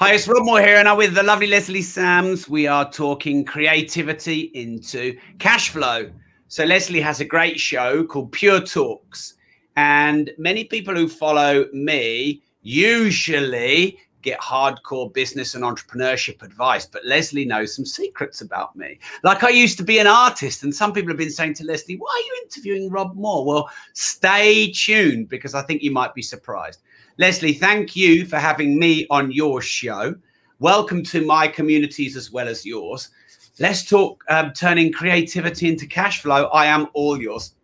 Hi, it's Rob Moore here, and I'm with the lovely Leslie Sams. We are talking creativity into cash flow. So, Leslie has a great show called Pure Talks, and many people who follow me usually get hardcore business and entrepreneurship advice, but Leslie knows some secrets about me. Like I used to be an artist, and some people have been saying to Leslie, Why are you interviewing Rob Moore? Well, stay tuned because I think you might be surprised. Leslie, thank you for having me on your show. Welcome to my communities as well as yours. Let's talk um, turning creativity into cash flow. I am all yours.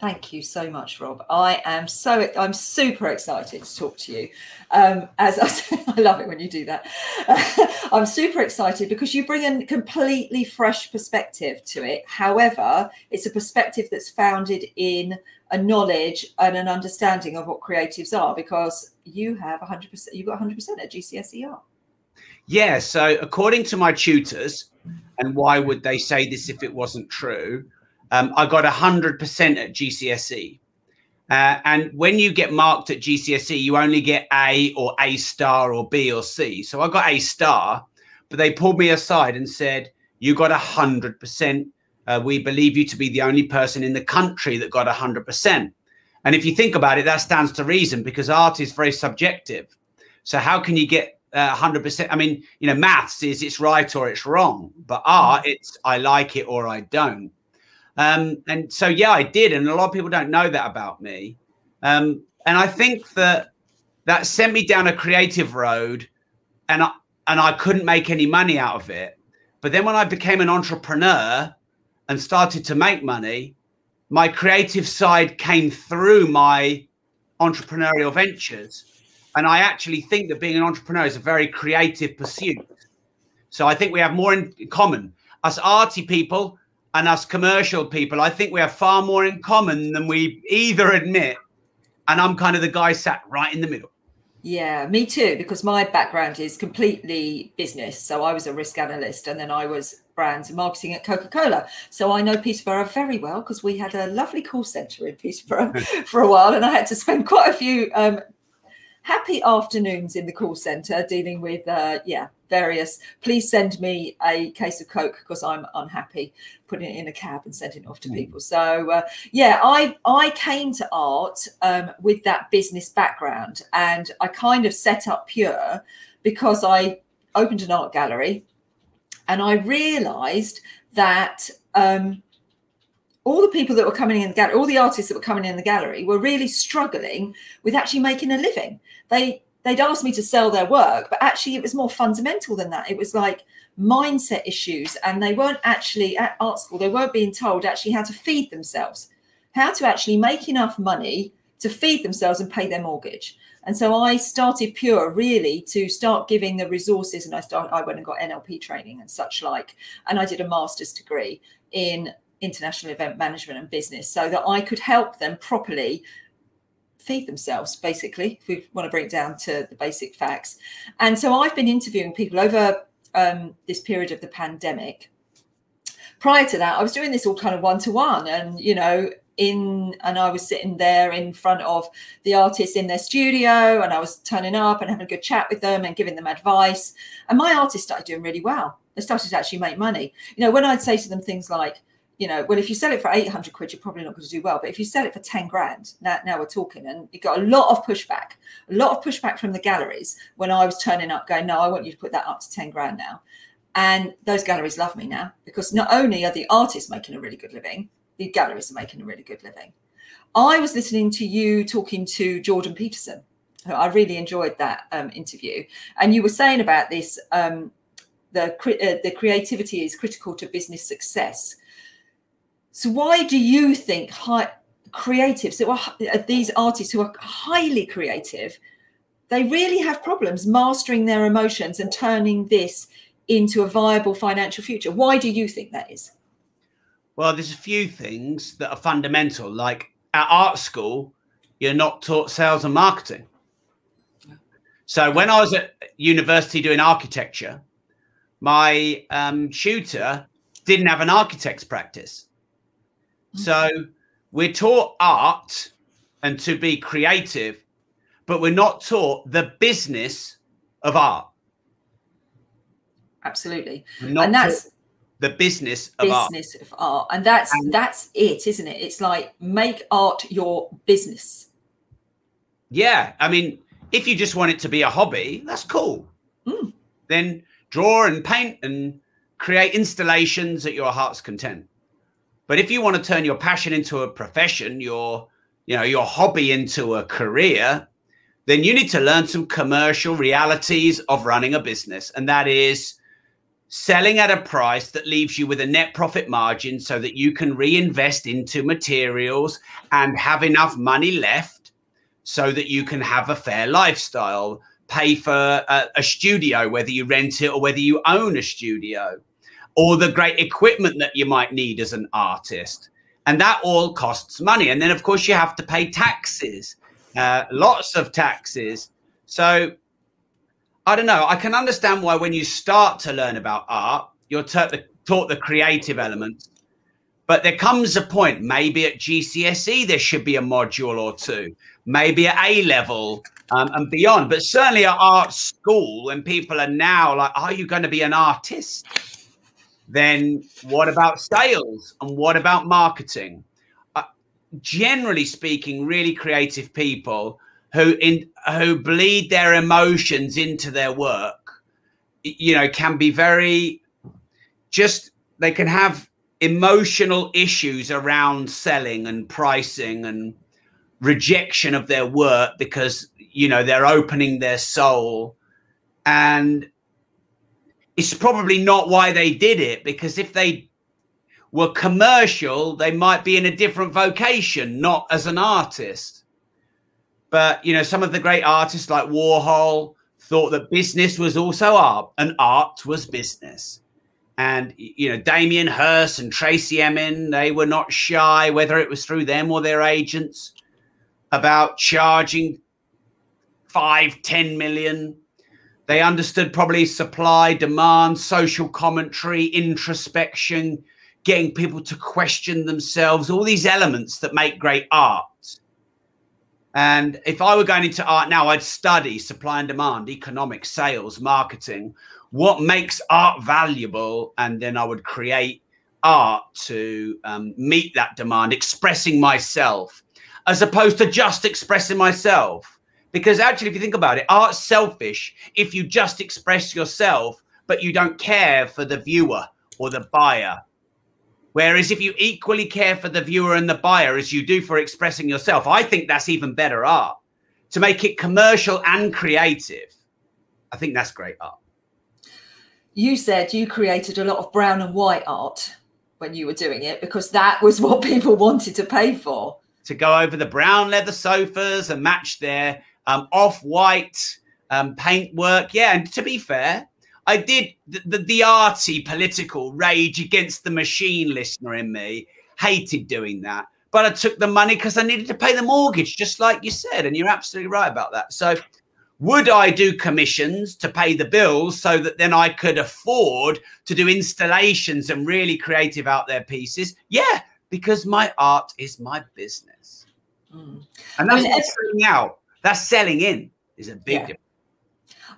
Thank you so much, Rob. I am so I'm super excited to talk to you. Um, as I, say, I love it when you do that. I'm super excited because you bring a completely fresh perspective to it. However, it's a perspective that's founded in a knowledge and an understanding of what creatives are because you have 100% you got 100% at GCSE art. Yeah, so according to my tutors, and why would they say this if it wasn't true? Um, I got 100% at GCSE. Uh, and when you get marked at GCSE, you only get A or A star or B or C. So I got A star, but they pulled me aside and said, You got 100%. Uh, we believe you to be the only person in the country that got 100%. And if you think about it, that stands to reason because art is very subjective. So how can you get uh, 100%? I mean, you know, maths is it's right or it's wrong, but art, mm. it's I like it or I don't. Um, and so, yeah, I did. And a lot of people don't know that about me. Um, and I think that that sent me down a creative road and I, and I couldn't make any money out of it. But then when I became an entrepreneur, and started to make money, my creative side came through my entrepreneurial ventures. And I actually think that being an entrepreneur is a very creative pursuit. So I think we have more in common. Us arty people and us commercial people, I think we have far more in common than we either admit. And I'm kind of the guy sat right in the middle. Yeah, me too, because my background is completely business. So I was a risk analyst and then I was brands and marketing at Coca Cola. So I know Peterborough very well because we had a lovely call centre in Peterborough for a while and I had to spend quite a few um, happy afternoons in the call centre dealing with, uh, yeah, various. Please send me a case of Coke because I'm unhappy. Putting it in a cab and sending it off to mm. people. So uh, yeah, I I came to art um, with that business background, and I kind of set up Pure because I opened an art gallery, and I realised that. Um, all the people that were coming in the gallery, all the artists that were coming in the gallery were really struggling with actually making a living. They they'd asked me to sell their work, but actually it was more fundamental than that. It was like mindset issues, and they weren't actually at art school, they weren't being told actually how to feed themselves, how to actually make enough money to feed themselves and pay their mortgage. And so I started Pure really to start giving the resources, and I started. I went and got NLP training and such like, and I did a master's degree in international event management and business, so that I could help them properly feed themselves, basically, if we want to bring it down to the basic facts. And so I've been interviewing people over um, this period of the pandemic. Prior to that, I was doing this all kind of one to one, and you know, in and I was sitting there in front of the artists in their studio, and I was turning up and having a good chat with them and giving them advice. And my artists started doing really well. They started to actually make money. You know, when I'd say to them things like, you know, well, if you sell it for 800 quid, you're probably not going to do well. But if you sell it for 10 grand, now, now we're talking. And you got a lot of pushback, a lot of pushback from the galleries when I was turning up going, no, I want you to put that up to 10 grand now. And those galleries love me now because not only are the artists making a really good living, the galleries are making a really good living. I was listening to you talking to Jordan Peterson. I really enjoyed that um, interview. And you were saying about this um, the, uh, the creativity is critical to business success so why do you think high, creatives that are these artists who are highly creative, they really have problems mastering their emotions and turning this into a viable financial future? Why do you think that is? Well, there's a few things that are fundamental. Like at art school, you're not taught sales and marketing. So when I was at university doing architecture, my um, tutor didn't have an architect's practice. So we're taught art and to be creative, but we're not taught the business of art. absolutely. And that's the business of business art. of art, and that's And- that's it, isn't it? It's like make art your business. Yeah, I mean, if you just want it to be a hobby, that's cool. Mm. Then draw and paint and create installations at your heart's content. But if you want to turn your passion into a profession, your you know your hobby into a career, then you need to learn some commercial realities of running a business, and that is selling at a price that leaves you with a net profit margin so that you can reinvest into materials and have enough money left so that you can have a fair lifestyle, pay for a, a studio, whether you rent it or whether you own a studio, or the great equipment that you might need as an artist. And that all costs money. And then, of course, you have to pay taxes, uh, lots of taxes. So, I don't know. I can understand why when you start to learn about art, you're taught the, taught the creative elements. But there comes a point, maybe at GCSE, there should be a module or two, maybe at A level um, and beyond. But certainly at art school, when people are now like, are you going to be an artist? Then what about sales and what about marketing? Uh, generally speaking, really creative people who in who bleed their emotions into their work, you know, can be very just they can have emotional issues around selling and pricing and rejection of their work because you know they're opening their soul. And it's probably not why they did it because if they were commercial they might be in a different vocation not as an artist but you know some of the great artists like warhol thought that business was also art and art was business. And you know damien hirst and tracy emin they were not shy whether it was through them or their agents about charging five ten million. They understood probably supply demand social commentary introspection getting people to question themselves all these elements that make great art and if I were going into art now, I'd study supply and demand, economics, sales, marketing, what makes art valuable. And then I would create art to um, meet that demand, expressing myself, as opposed to just expressing myself. Because actually, if you think about it, art's selfish if you just express yourself, but you don't care for the viewer or the buyer. Whereas if you equally care for the viewer and the buyer as you do for expressing yourself, I think that's even better art. To make it commercial and creative, I think that's great art. You said you created a lot of brown and white art when you were doing it because that was what people wanted to pay for. To go over the brown leather sofas and match their um, off white um, paintwork. Yeah, and to be fair, I did the, the, the arty political rage against the machine listener in me, hated doing that. But I took the money because I needed to pay the mortgage, just like you said. And you're absolutely right about that. So, would I do commissions to pay the bills so that then I could afford to do installations and really creative out there pieces? Yeah, because my art is my business. Mm. And I that's mean, selling out. That's selling in is a big Yeah. difference.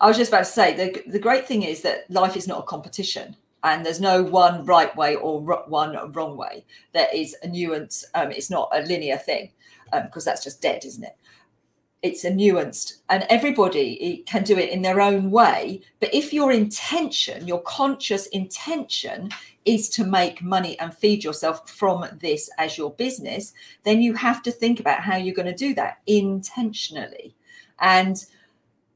I was just about to say the the great thing is that life is not a competition, and there's no one right way or one wrong way. There is a nuance. Um, it's not a linear thing because that's just dead, isn't it? It's a nuanced, and everybody can do it in their own way. But if your intention, your conscious intention, is to make money and feed yourself from this as your business, then you have to think about how you're going to do that intentionally. And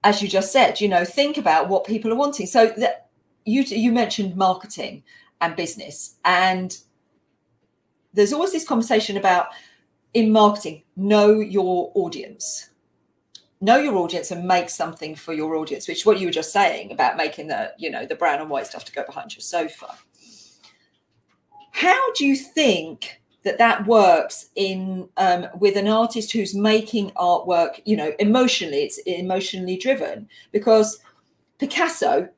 as you just said, you know, think about what people are wanting. So that you you mentioned marketing and business, and there's always this conversation about in marketing, know your audience. Know your audience and make something for your audience, which what you were just saying about making the, you know, the brown and white stuff to go behind your sofa. How do you think that that works in um, with an artist who's making artwork you know emotionally it's emotionally driven because picasso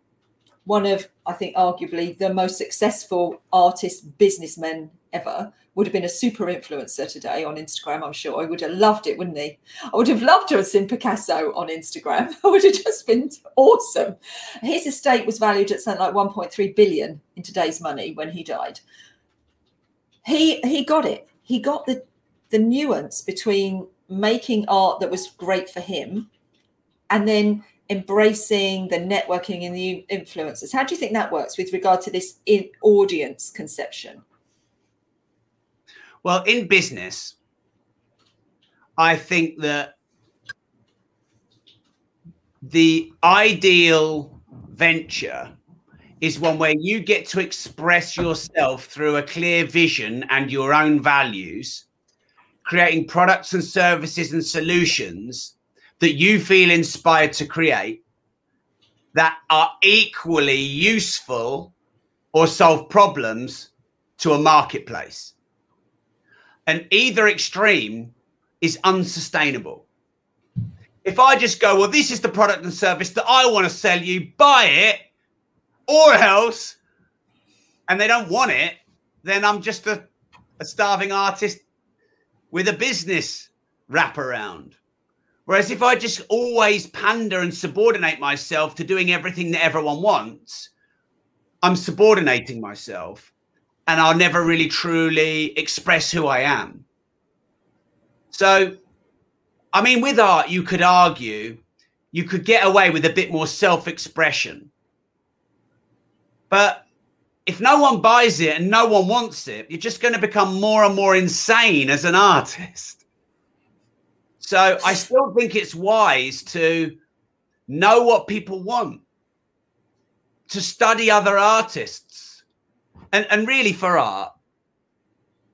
one of i think arguably the most successful artist businessmen ever would have been a super influencer today on Instagram, I'm sure. I would have loved it, wouldn't he? I would have loved to have seen Picasso on Instagram. It would have just been awesome. His estate was valued at something like 1.3 billion in today's money when he died. He he got it. He got the the nuance between making art that was great for him and then embracing the networking and the influencers. How do you think that works with regard to this in audience conception? Well, in business, I think that the ideal venture is one where you get to express yourself through a clear vision and your own values, creating products and services and solutions that you feel inspired to create that are equally useful or solve problems to a marketplace and either extreme is unsustainable. If I just go, well, this is the product and service that I want to sell you, buy it, or else, and they don't want it, then I'm just a, a starving artist with a business wraparound. Whereas if I just always pander and subordinate myself to doing everything that everyone wants, I'm subordinating myself and I'll never really truly express who I am. So, I mean, with art, you could argue you could get away with a bit more self expression. But if no one buys it and no one wants it, you're just going to become more and more insane as an artist. So, I still think it's wise to know what people want, to study other artists and and really for art,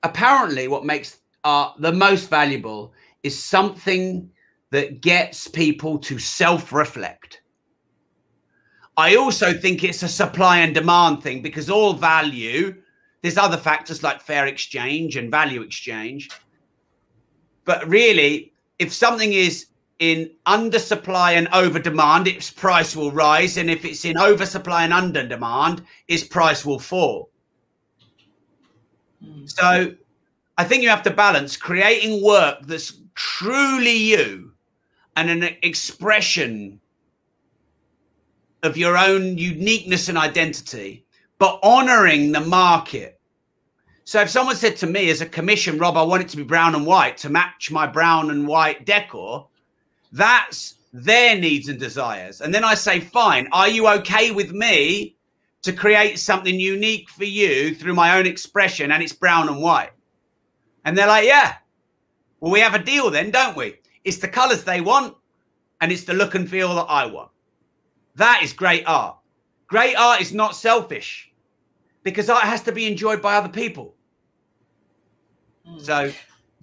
apparently what makes art the most valuable is something that gets people to self-reflect. I also think it's a supply and demand thing because all value, there's other factors like fair exchange and value exchange. But really, if something is in undersupply and over demand, its price will rise. And if it's in oversupply and under demand, its price will fall. Mm. So I think you have to balance creating work that's truly you and an expression of your own uniqueness and identity, but honoring the market. So if someone said to me as a commission, Rob, I want it to be brown and white to match my brown and white decor, that's their needs and desires. And then I say, fine, are you okay with me to create something unique for you through my own expression and it's brown and white. And they're like, yeah, well, we have a deal then, don't we? It's the colors they want and it's the look and feel that I want. That is great art. Great art is not selfish because art has to be enjoyed by other people. Mm. So,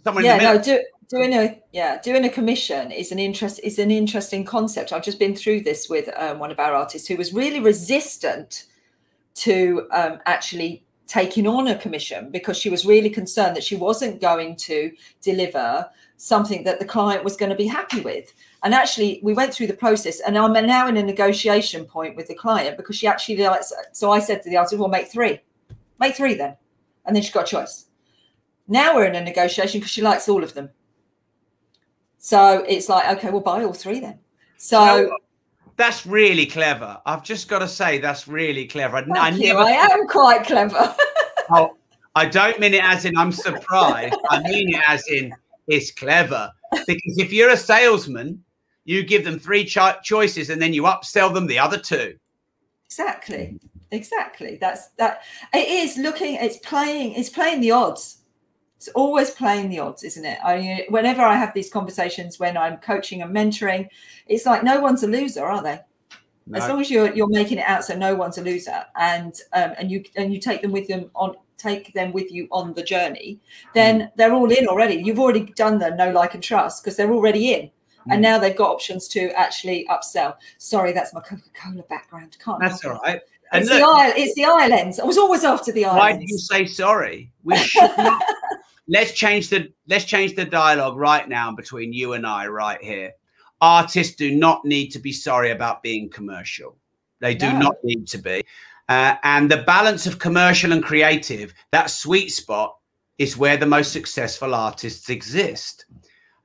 someone yeah, no, do, doing a yeah doing a commission is an interest is an interesting concept. I've just been through this with um, one of our artists who was really resistant to um, actually taking on a commission because she was really concerned that she wasn't going to deliver something that the client was going to be happy with. And actually, we went through the process, and I'm now in a negotiation point with the client because she actually likes. So I said to the artist, "Well, make three, make three then," and then she got a choice. Now we're in a negotiation because she likes all of them. So it's like, okay, we'll buy all three then. So that's really clever. I've just got to say that's really clever. I, I never. I am quite clever. oh, I don't mean it as in I'm surprised. I mean it as in it's clever. Because if you're a salesman, you give them three cho- choices and then you upsell them the other two. Exactly. Exactly. That's that. It is looking. It's playing. It's playing the odds it's always playing the odds, isn't it? I, whenever I have these conversations when I'm coaching and mentoring, it's like no one's a loser, are they? No. As long as you're you're making it out so no one's a loser, and um, and you and you take them with them on take them with you on the journey, then mm. they're all in already. You've already done the no like and trust because they're already in. Mm. And now they've got options to actually upsell. Sorry, that's my Coca Cola background. Can't that's all right. And it's, look, the eye, it's the islands. I was always after the islands. Why did you say sorry? We should not let's change the let's change the dialogue right now between you and I right here. Artists do not need to be sorry about being commercial. They do no. not need to be. Uh, and the balance of commercial and creative, that sweet spot is where the most successful artists exist.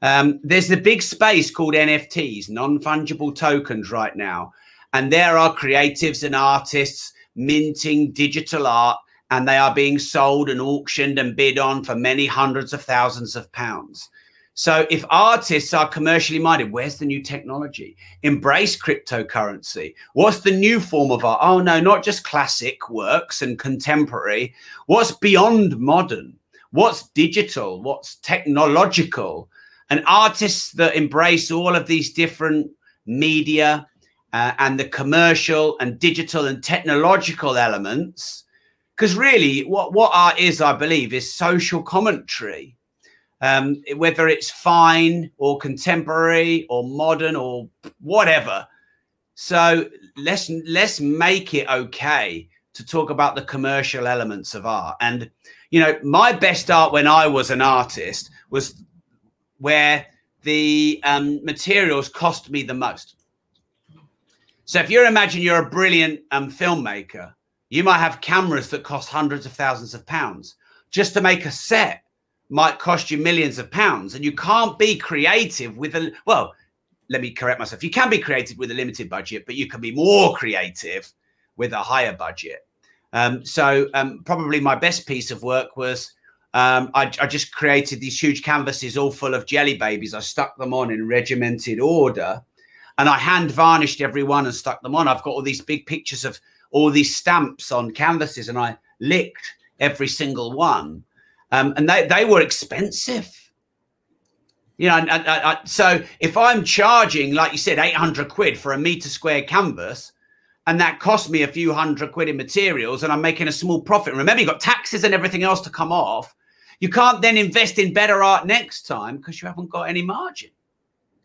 Um, there's the big space called NFTs, non fungible tokens, right now. And there are creatives and artists minting digital art, and they are being sold and auctioned and bid on for many hundreds of thousands of pounds. So if artists are commercially minded, where's the new technology? Embrace cryptocurrency. What's the new form of art? Oh no, not just classic works and contemporary. What's beyond modern? What's digital? What's technological? And artists that embrace all of these different media uh, and the commercial and digital and technological elements, because really what, what art is, I believe, is social commentary um, whether it's fine or contemporary or modern or whatever. So let's let's make it okay to talk about the commercial elements of art. And you know, my best art when I was an artist was where the um, materials cost me the most. So if you imagine you're a brilliant um, filmmaker, you might have cameras that cost hundreds of thousands of pounds. Just to make a set might cost you millions of pounds and you can't be creative with a well let me correct myself. You can be creative with a limited budget but you can be more creative with a higher budget. Um, so um, probably my best piece of work was um, I, I, just created these huge canvases all full of jelly babies i stuck them on in regimented order and i hand varnished every one and stuck them on i've got all these big pictures of all these stamps on canvases and i licked every single one um, and they, they were expensive. You know, and, and, so if I'm charging, like you said, 800 quid for a meter square canvas, and that cost me a few hundred quid in materials, and I'm making a small profit. Remember, you've got taxes and everything else to come off. You can't then invest in better art next time because you haven't got any margin.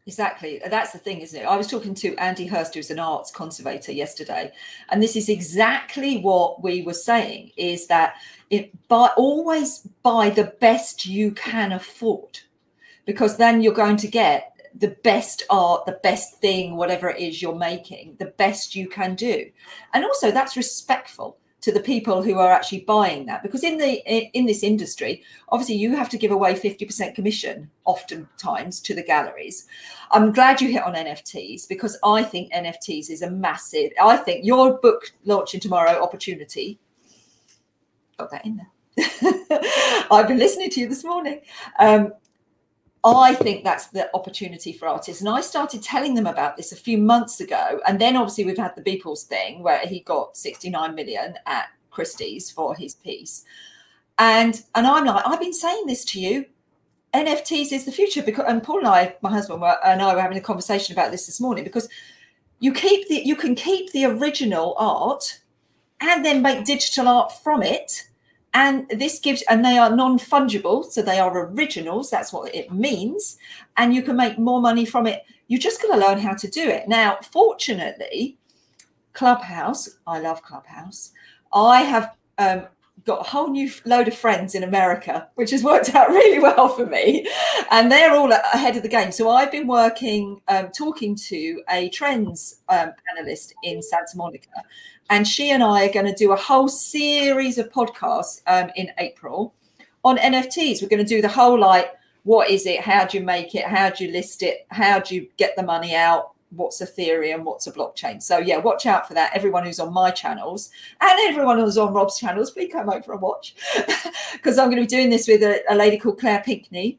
Exactly. Uh, that's the thing, isn't it? I was talking to Andy Hurst, who's an arts conservator, yesterday, and this is exactly what we were saying: is that it buy always buy the best you can afford because then you're going to get the best art the best thing whatever it is you're making the best you can do and also that's respectful to the people who are actually buying that because in the in this industry obviously you have to give away 50% commission oftentimes to the galleries i'm glad you hit on nfts because i think nfts is a massive i think your book launching tomorrow opportunity got that in there. I've been listening to you this morning. Um, I think that's the opportunity for artists. And I started telling them about this a few months ago. And then obviously we've had the Beeple's thing where he got 69 million at Christie's for his piece. And and I'm like, I've been saying this to you. NFTs is the future because and Paul and I, my husband were and I were having a conversation about this this morning because you keep the you can keep the original art and then make digital art from it and this gives and they are non-fungible so they are originals that's what it means and you can make more money from it. You just got to learn how to do it. Now fortunately clubhouse i love clubhouse. I have um, got a whole new load of friends in America, which has worked out really well for me. And they're all ahead of the game. So I've been working, um, talking to a trends um, analyst in Santa Monica. And she and I are going to do a whole series of podcasts um, in April on NFTs. We're going to do the whole like, what is it? How do you make it? How do you list it? How do you get the money out? What's Ethereum, what's a blockchain. So yeah, watch out for that. Everyone who's on my channels and everyone who's on Rob's channels, please come over and watch because I'm going to be doing this with a, a lady called Claire Pinkney,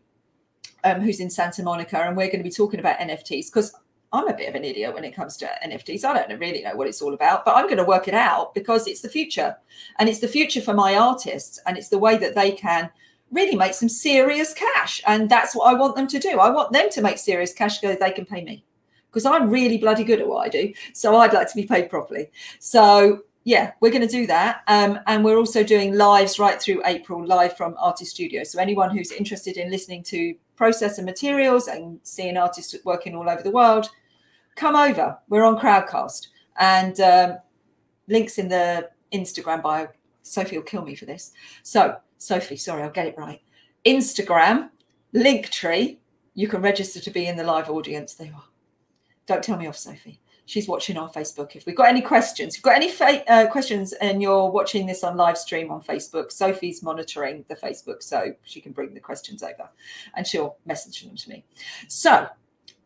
um, who's in Santa Monica, and we're going to be talking about NFTs because I'm a bit of an idiot when it comes to NFTs. I don't really know what it's all about, but I'm going to work it out because it's the future, and it's the future for my artists, and it's the way that they can really make some serious cash, and that's what I want them to do. I want them to make serious cash so they can pay me because I'm really bloody good at what I do. So I'd like to be paid properly. So yeah, we're going to do that. Um, and we're also doing lives right through April, live from Artist Studio. So anyone who's interested in listening to process and materials and seeing artists working all over the world, come over. We're on Crowdcast. And um, links in the Instagram bio. Sophie will kill me for this. So, Sophie, sorry, I'll get it right. Instagram, Linktree. You can register to be in the live audience. There you are. Don't tell me off, Sophie. she's watching on Facebook. If we've got any questions, if you've got any uh, questions and you're watching this on live stream on Facebook, Sophie's monitoring the Facebook so she can bring the questions over and she'll message them to me. So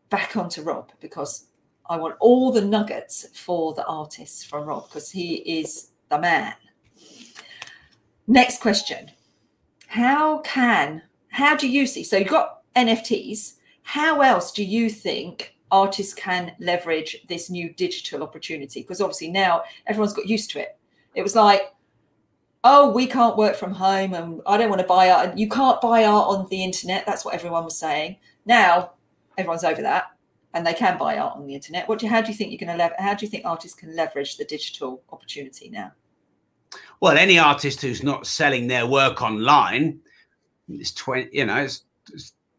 back on to Rob because I want all the nuggets for the artists from Rob because he is the man. Next question. How can, how do you see? So you've got NFTs. How else do you think artists can leverage this new digital opportunity? Because obviously now everyone's got used to it. It was like, oh, we can't work from home and I don't want to buy art. You can't buy art on the internet. That's what everyone was saying. Now everyone's over that and they can buy art on the internet. What do how do you think you're going to lever- how do you think artists can leverage the digital opportunity now? Well, any artist who's not selling their work online, it's twenty, you know, it's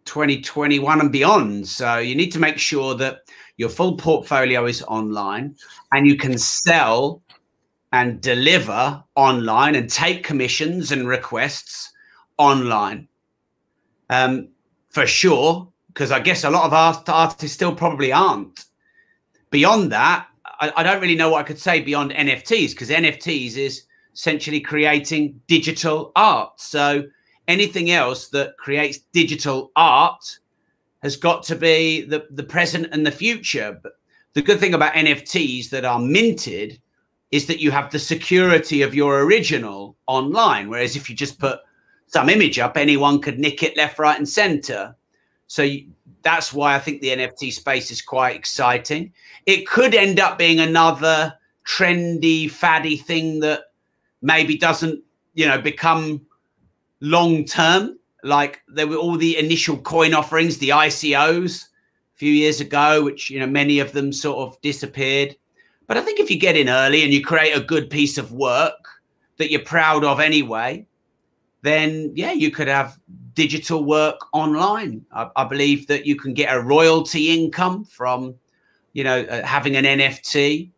2021 and beyond. So you need to make sure that your full portfolio is online and you can sell and deliver online and take commissions and requests online. Um, for sure, because I guess a lot of art, artists still probably aren't. Beyond that, I, I don't really know what I could say beyond NFTs because NFTs is essentially creating digital art. So anything else that creates digital art has got to be the, the present and the future. But the good thing about NFTs that are minted is that you have the security of your original online. Whereas if you just put some image up, anyone could nick it left, right, and center. So that's why I think the NFT space is quite exciting. It could end up being another trendy, faddy thing that maybe doesn't, you know, become long term. Like there were all the initial coin offerings, the ICOs a few years ago, which, you know, many of them sort of disappeared. But I think if you get in early and you create a good piece of work that you're proud of anyway, then yeah, you could have digital work online. I, I, believe that you can get a royalty income from, you know, uh, having an NFT.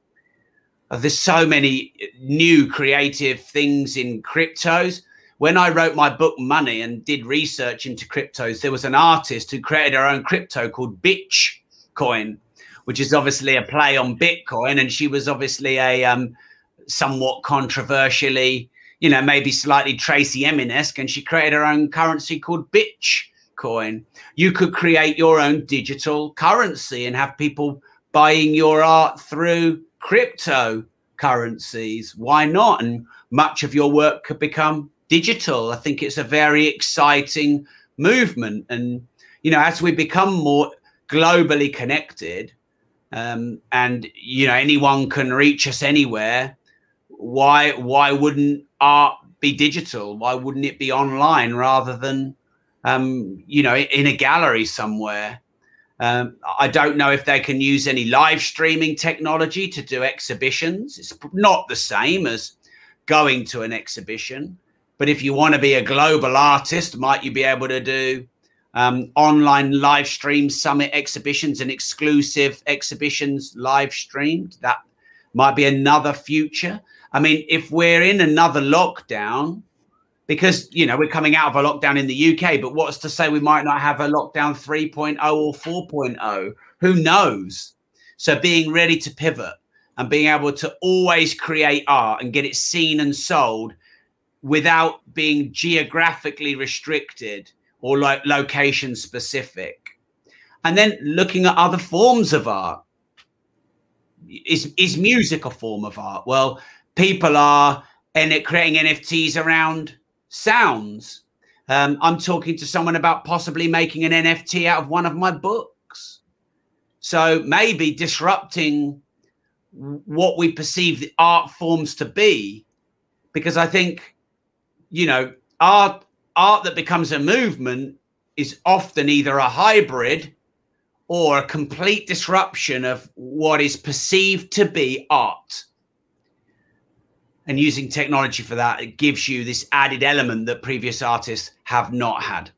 Uh, there's so many new creative things in cryptos. When I wrote my book Money and did research into cryptos, there was an artist who created her own crypto called Bitch Coin, which is obviously a play on Bitcoin, and she was obviously a um, somewhat controversially you know, maybe slightly Tracy Emin esque, and she created her own currency called Bitch Coin. You could create your own digital currency and have people buying your art through cryptocurrencies. Why not? And much of your work could become digital. I think it's a very exciting movement. And, you know, as we become more globally connected, um, and you know anyone can reach us anywhere why why wouldn't art be digital? Why wouldn't it be online rather than um, you know in a gallery somewhere? Um, I don't know if they can use any live streaming technology to do exhibitions. It's not the same as going to an exhibition. But if you want to be a global artist, might you be able to do um, online live stream summit exhibitions and exclusive exhibitions live streamed? That might be another future. I mean, if we're in another lockdown, because you know we're coming out of a lockdown in the UK, but what's to say we might not have a lockdown 3.0 or 4.0? Who knows? So being ready to pivot and being able to always create art and get it seen and sold without being geographically restricted or like location specific. And then looking at other forms of art. Is is music a form of art? Well, people are and creating NFTs around sounds. Um, I'm talking to someone about possibly making an NFT out of one of my books. So maybe disrupting what we perceive the art forms to be, because I think, you know, art art that becomes a movement is often either a hybrid or a complete disruption of what is perceived to be art. And using technology for that it gives you this added element that previous artists have not had.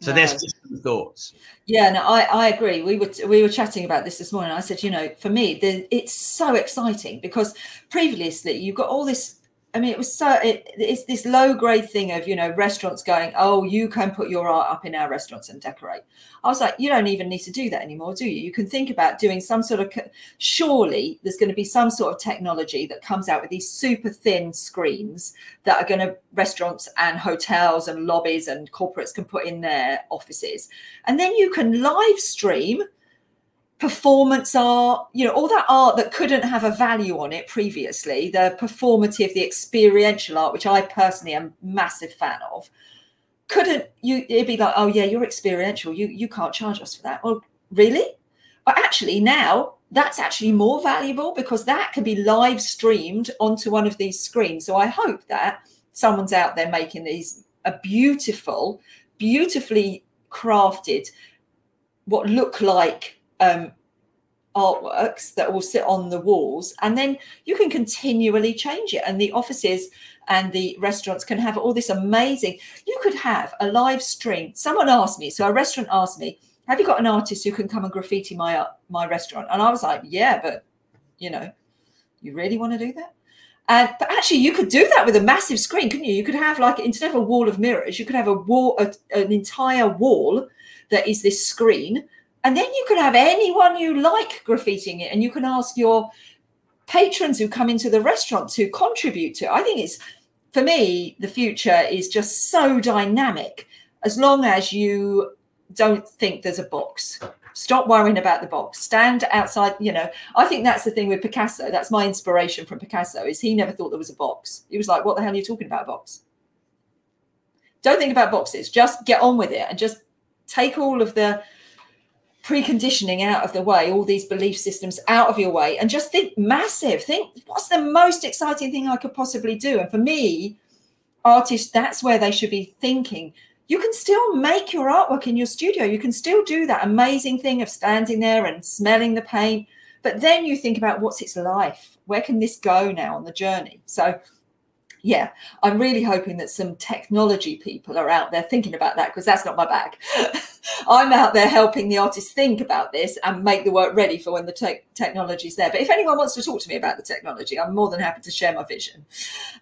So no. there's just some thoughts. Yeah no I, I agree. We were we were chatting about this this morning. I said you know for me the, it's so exciting because previously you've got all this I mean, it was so, it, it's this low grade thing of, you know, restaurants going, oh, you can put your art up in our restaurants and decorate. I was like, you don't even need to do that anymore, do you? You can think about doing some sort of, surely there's going to be some sort of technology that comes out with these super thin screens that are going to, restaurants and hotels and lobbies and corporates can put in their offices. And then you can live stream performance art, you know, all that art that couldn't have a value on it previously, the performative, the experiential art, which I personally am massive fan of, couldn't you it'd be like, oh yeah, you're experiential. You you can't charge us for that. Well, really? But actually now that's actually more valuable because that can be live streamed onto one of these screens. So I hope that someone's out there making these a beautiful, beautifully crafted, what look like um, artworks that will sit on the walls and then you can continually change it. And the offices and the restaurants can have all this amazing you could have a live stream. Someone asked me so a restaurant asked me have you got an artist who can come and graffiti my uh, my restaurant? And i was like yeah but you know you really want to do that? And but actually you could do that with a massive screen couldn't you? You could have like instead of a wall of mirrors you could have a wall a, an entire wall that is this screen and then you can have anyone you like graffitiing it, and you can ask your patrons who come into the restaurant to contribute to. It. I think it's for me, the future is just so dynamic as long as you don't think there's a box. Stop worrying about the box. Stand outside. You know, I think that's the thing with Picasso. That's my inspiration from Picasso. Is he never thought there was a box. He was like, "What the hell are you talking about, a box?" Don't think about boxes. Just get on with it and just take all of the preconditioning out of the way, all these belief systems out of your way, and just think massive. Think what's the most exciting thing I could possibly do? And for me, artists, that's where they should be thinking. You can still make your artwork in your studio. You can still do that amazing thing of standing there and smelling the paint. But then you think about what's its life? Where can this go now on the journey? So yeah, I'm really hoping that some technology people are out there thinking about that because that's not my bag. I'm out there helping the artists think about this and make the work ready for when the te- technology is there. But if anyone wants to talk to me about the technology, I'm more than happy to share my vision.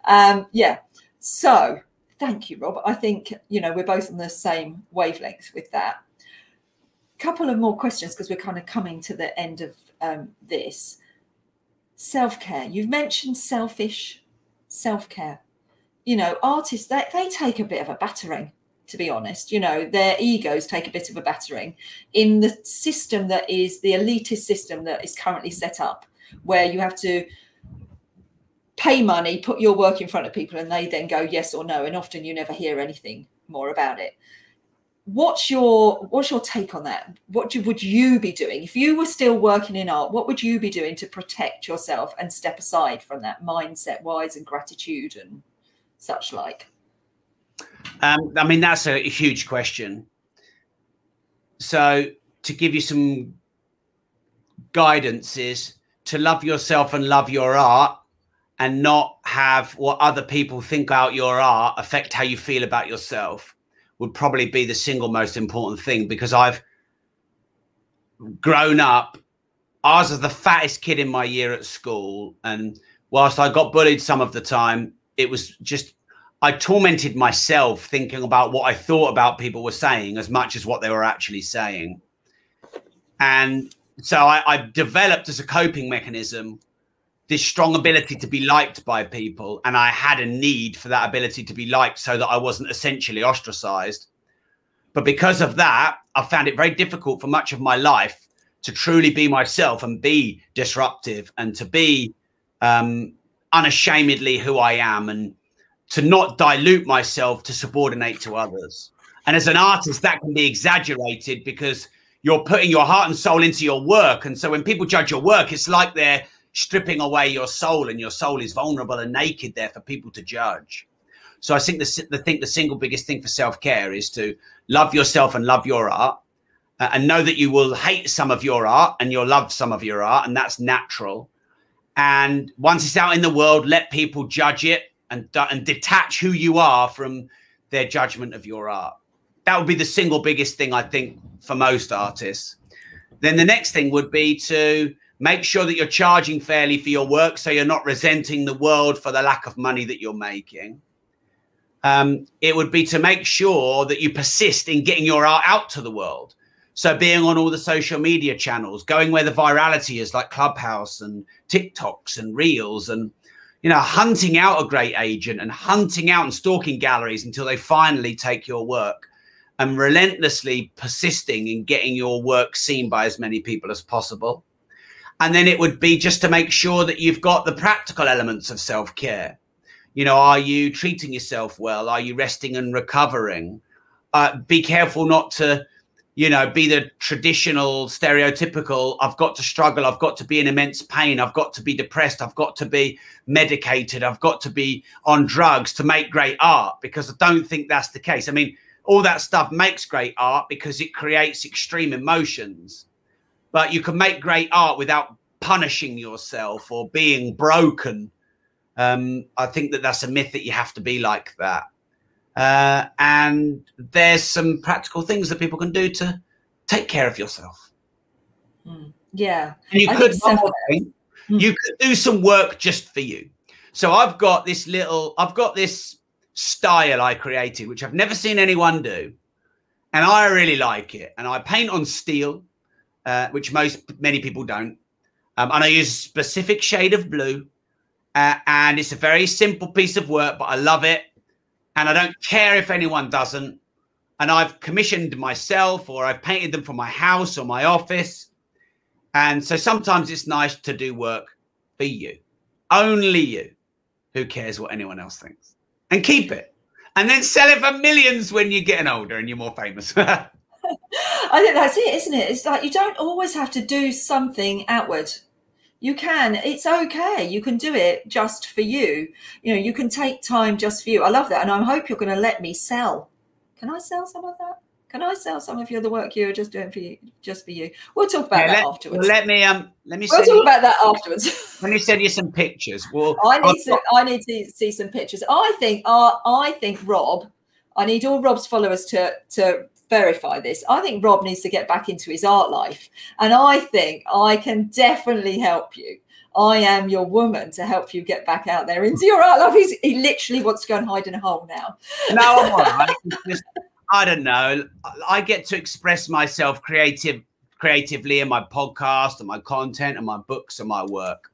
Um, yeah. So thank you, Rob. I think, you know, we're both on the same wavelength with that. Couple of more questions because we're kind of coming to the end of um, this. Self care. You've mentioned selfish self care. You know, artists, they, they take a bit of a battering, to be honest. You know, their egos take a bit of a battering in the system that is the elitist system that is currently set up, where you have to pay money, put your work in front of people, and they then go yes or no. And often you never hear anything more about it what's your what's your take on that? What do, would you be doing? If you were still working in art what would you be doing to protect yourself and step aside from that mindset wise and gratitude and such like? Um, i mean that's a, huge question. So to give you some guidance is to love yourself and love your art and not have what other people think about your art affect how you feel about yourself would probably be the single most important thing because I've grown up. I was the fattest kid in my year at school, and whilst I got bullied some of the time, it was just I tormented myself thinking about what I thought about people were saying as much as what they were actually saying. And so I, I developed as a coping mechanism this strong ability to be liked by people and i had a need for that ability to be liked so that i wasn't essentially ostracized. But because of that i found it very difficult for much of my life to truly be myself and be disruptive and to be um, unashamedly who i am and to not dilute myself to subordinate to others. And as an artist that can be exaggerated because you're putting your heart and soul into your work. And so when people judge your work it's like they're stripping away your soul and your soul is vulnerable and naked there for people to judge. So I think the, the think the single biggest thing for self-care is to love yourself and love your art and know that you will hate some of your art and you'll love some of your art and that's natural. And once it's out in the world, let people judge it and, and detach who you are from their judgment of your art. That would be the single biggest thing I think for most artists. Then the next thing would be to Make sure that you're charging fairly for your work so you're not resenting the world for the lack of money that you're making. Um, it would be to make sure that you persist in getting your art out to the world. So being on all the social media channels, going where the virality is, like Clubhouse and TikToks and Reels, and you know, hunting out a great agent and hunting out and stalking galleries until they finally take your work and relentlessly persisting in getting your work seen by as many people as possible. And then it would be just to make sure that you've got the practical elements of self care. You know, are you treating yourself well? Are you resting and recovering? Uh, be careful not to, you know, be the traditional stereotypical, I've got to struggle, I've got to be in immense pain, I've got to be depressed, I've got to be medicated, I've got to be on drugs to make great art, because I don't think that's the case. I mean, all that stuff makes great art because it creates extreme emotions but you can make great art without punishing yourself or being broken um, i think that that's a myth that you have to be like that uh, and there's some practical things that people can do to take care of yourself mm. yeah and you I could mm. you could do some work just for you so i've got this little i've got this style I created, which I've never seen anyone do. And I really like it. And I paint on steel, uh, which most many people don't. Um, and I use a specific shade of blue. Uh, and it's a very simple piece of work, but I love it. And I don't care if anyone doesn't. And I've commissioned myself or I've painted them for my house or my office. And so sometimes it's nice to do work for you, only you. Who cares what anyone else thinks? and keep it and then sell it for millions when you're getting older and you're more famous. I think that's it, isn't it? It's like you don't always have to do something outward. You can, it's okay. You can do it just for you. You know, you can take time just for you. I love that. And I hope you're going to let me sell. Can I sell some of that? Can I sell some of your the work you're just doing for you, just for you? We'll talk about yeah, that let, afterwards. Let me um, let me. We'll talk you, about that afterwards. let me send you some pictures. Well, I need to. I need to see some pictures. I think. Uh, I think Rob. I need all Rob's followers to to verify this. I think Rob needs to get back into his art life, and I think I can definitely help you. I am your woman to help you get back out there into your art life. He's, he literally wants to go and hide in a hole now. No, I'm all right. I don't know. I get to express myself creative creatively in my podcast and my content and my books and my work.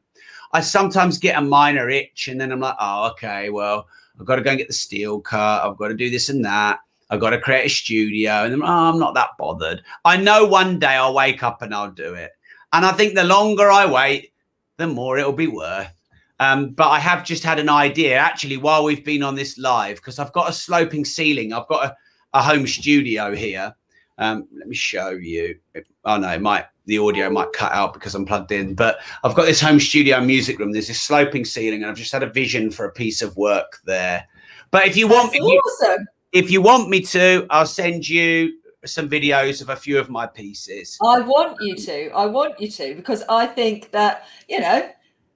I sometimes get a minor itch and then I'm like, oh, okay, well, I've got to go and get the steel cut. I've got to do this and that. I've got to create a studio. And then, oh, I'm not that bothered. I know one day I'll wake up and I'll do it. And I think the longer I wait, the more it'll be worth. Um, but I have just had an idea actually while we've been on this live because I've got a sloping ceiling. I've got a a home studio here. Um, let me show you. Oh no, it might the audio might cut out because I'm plugged in. But I've got this home studio music room. There's this sloping ceiling, and I've just had a vision for a piece of work there. But if you want, if you, if you want me to, I'll send you some videos of a few of my pieces. I want you to. I want you to because I think that you know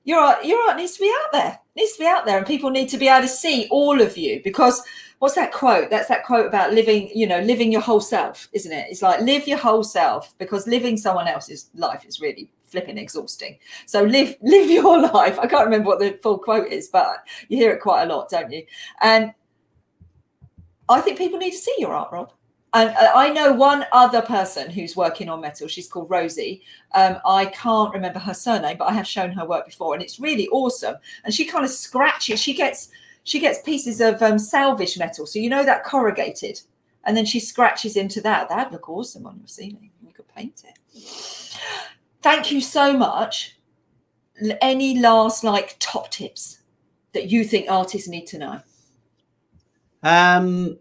your art, your art needs to be out there. It needs to be out there, and people need to be able to see all of you because what's that quote? That's that quote about living, you know, living your whole self, isn't it? It's like live your whole self because living someone else's life is really flipping exhausting. So live live your life. I can't remember what the full quote is, but you hear it quite a lot, don't you? And I think people need to see your art, Rob. And uh, I know one other person who's working on metal. She's called Rosie. Um, I can't remember her surname, but I have shown her work before, and it's really awesome. And she kind of scratches. She gets she gets pieces of um, salvage metal. So you know that corrugated, and then she scratches into that. That'd look awesome on your ceiling. You could paint it. Thank you so much. Any last like top tips that you think artists need to know? Um,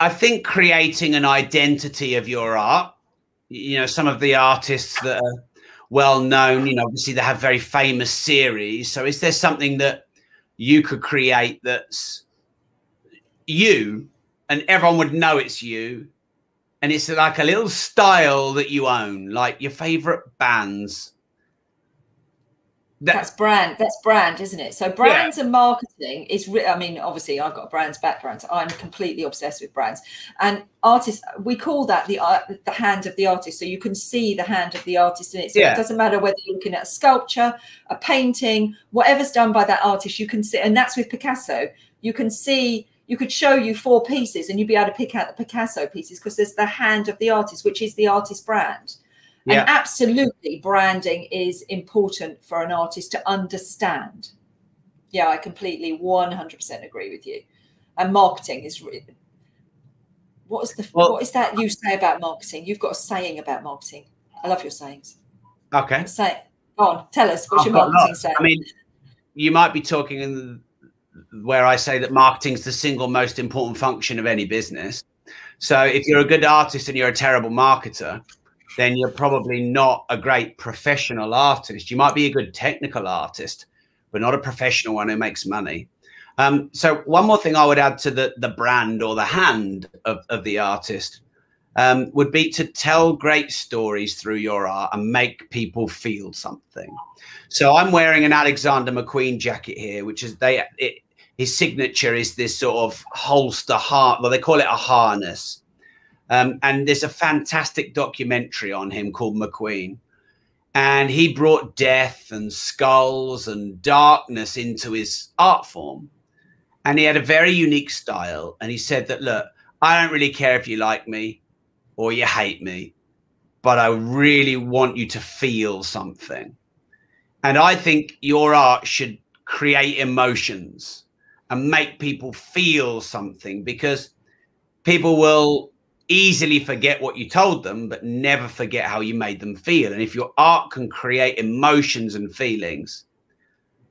I think creating an identity of your art. You know, some of the artists that are well known. You know, obviously they have very famous series. So is there something that you could create that's you and everyone would know it's you? And it's like a little style that you own, like your favorite bands. That, that's brand that's brand isn't it? So brands yeah. and marketing is re- i mean obviously i've got a brands background so i'm completely obsessed with brands. And artists we call that the the hand of the artist so you can see the hand of the artist in it. So yeah. it doesn't matter whether you're looking at a sculpture a painting whatever's done by that artist you can see and that's with picasso. You can see you could show you four pieces and you'd be able to pick out the picasso pieces because there's the hand of the artist which is the artist brand yeah. And absolutely, branding is important for an artist to understand. Yeah, I completely 100% agree with you. And marketing is really, what is the well, what is that you say about marketing? You've got a saying about marketing. I love your sayings. Okay. Say Go on, tell us what's I've your marketing saying? I mean, you might be talking in where I say that marketing is the single most important function of any business. So if you're a good artist and you're a terrible marketer, then you're probably not a great professional artist. You might be a good technical artist, but not a professional one who makes money. Um, so one more thing I would add to the, the brand or the hand of, of the artist um, would be to tell great stories through your art and make people feel something. So I'm wearing an Alexander McQueen jacket here, which is they it, his signature is this sort of holster heart. Well, they call it a harness. Um, and there's a fantastic documentary on him called McQueen. And he brought death and skulls and darkness into his art form. And he had a very unique style. And he said that, look, I don't really care if you like me or you hate me, but I really want you to feel something. And I think your art should create emotions and make people feel something because people will easily forget what you told them, but never forget how you made them feel. And if your art can create emotions and feelings,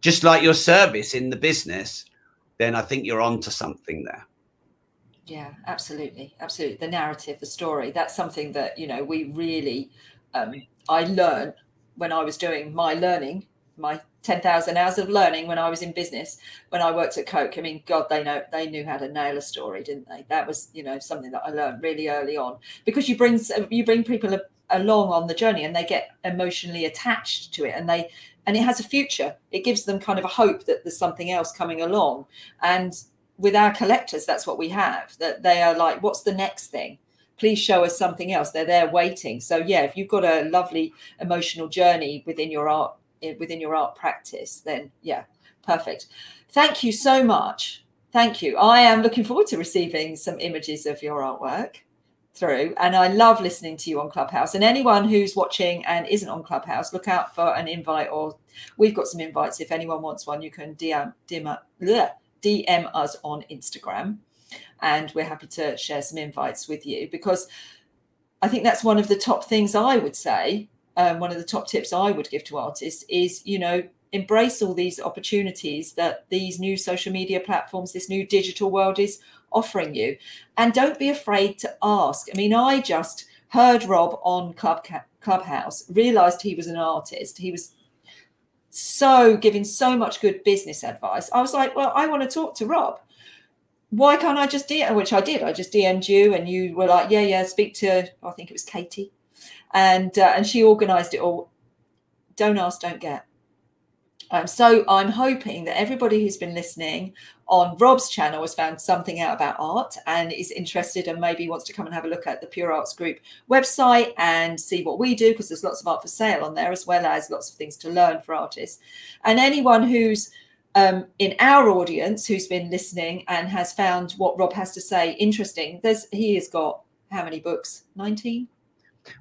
just like your service in the business, then I think you're onto something there. Yeah, absolutely. Absolutely. The narrative, the story, that's something that, you know, we really, um, I learned when I was doing my learning, my 10,000 hours of learning when I was in business, when I worked at Coke. I mean, God, they know, they knew how to nail a story, didn't they? That was, you know, something that I learned really early on because you bring, you bring people along on the journey and they get emotionally attached to it and they, and it has a future. It gives them kind of a hope that there's something else coming along. And with our collectors, that's what we have, that they are like, what's the next thing? please show us something else. They're there waiting. So yeah, if you've got a lovely emotional journey within your art within your art practice, then yeah, perfect. Thank you so much. Thank you. I am looking forward to receiving some images of your artwork through and I love listening to you on Clubhouse. And anyone who's watching and isn't on Clubhouse, look out for an invite or we've got some invites. If anyone wants one, you can DM, DM, DM us on Instagram and we're happy to share some invites with you because I think that's one of the top things I would say um, one of the top tips I would give to artists is, you know, embrace all these opportunities that these new social media platforms, this new digital world is offering you. And don't be afraid to ask. I mean, I just heard Rob on Club Clubhouse, realized he was an artist. He was so giving so much good business advice. I was like, well, I want to talk to Rob. Why can't I just DM? Which I did. I just DM'd you, and you were like, yeah, yeah, speak to. I think it was Katie and uh, and she organised it all. Don't ask, don't get. Um, so I'm hoping that everybody who's been listening on Rob's channel has found something out about art and is interested and maybe wants to come and have a look at the Pure Arts Group website and see what we do because there's lots of art for sale on there as well as lots of things to learn for artists. And anyone who's um, in our audience who's been listening and has found what Rob has to say interesting, there's he has got how many books? 19?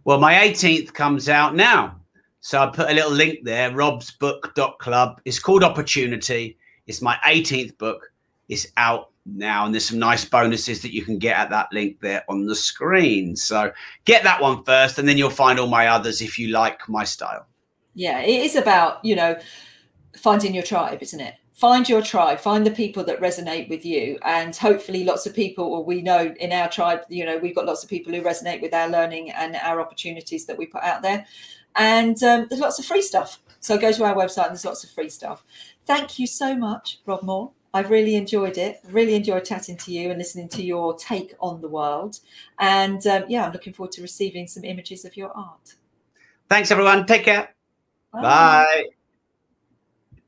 Well, my 18th comes out now. So I put a little link there, robsbook.club. It's called Opportunity. It's my 18th book. It's out now. And there's some nice bonuses that you can get at that link there on the screen. So get that one first, and then you'll find all my others if you like my style. Yeah, it is about, you know, finding your tribe, isn't it? Find your tribe find the people that resonate with you and hopefully lots of people or we know in our tribe you know we've got lots of people who resonate with our learning and our opportunities that we put out there and um, there's lots of free stuff so go to our website and there's lots of free stuff thank you so much rob moore I've really enjoyed it. Really enjoyed chatting to you and listening to your take on the world. And um, yeah, I'm looking forward to receiving some images of your art. Thanks, everyone. Take care. Bye. Bye.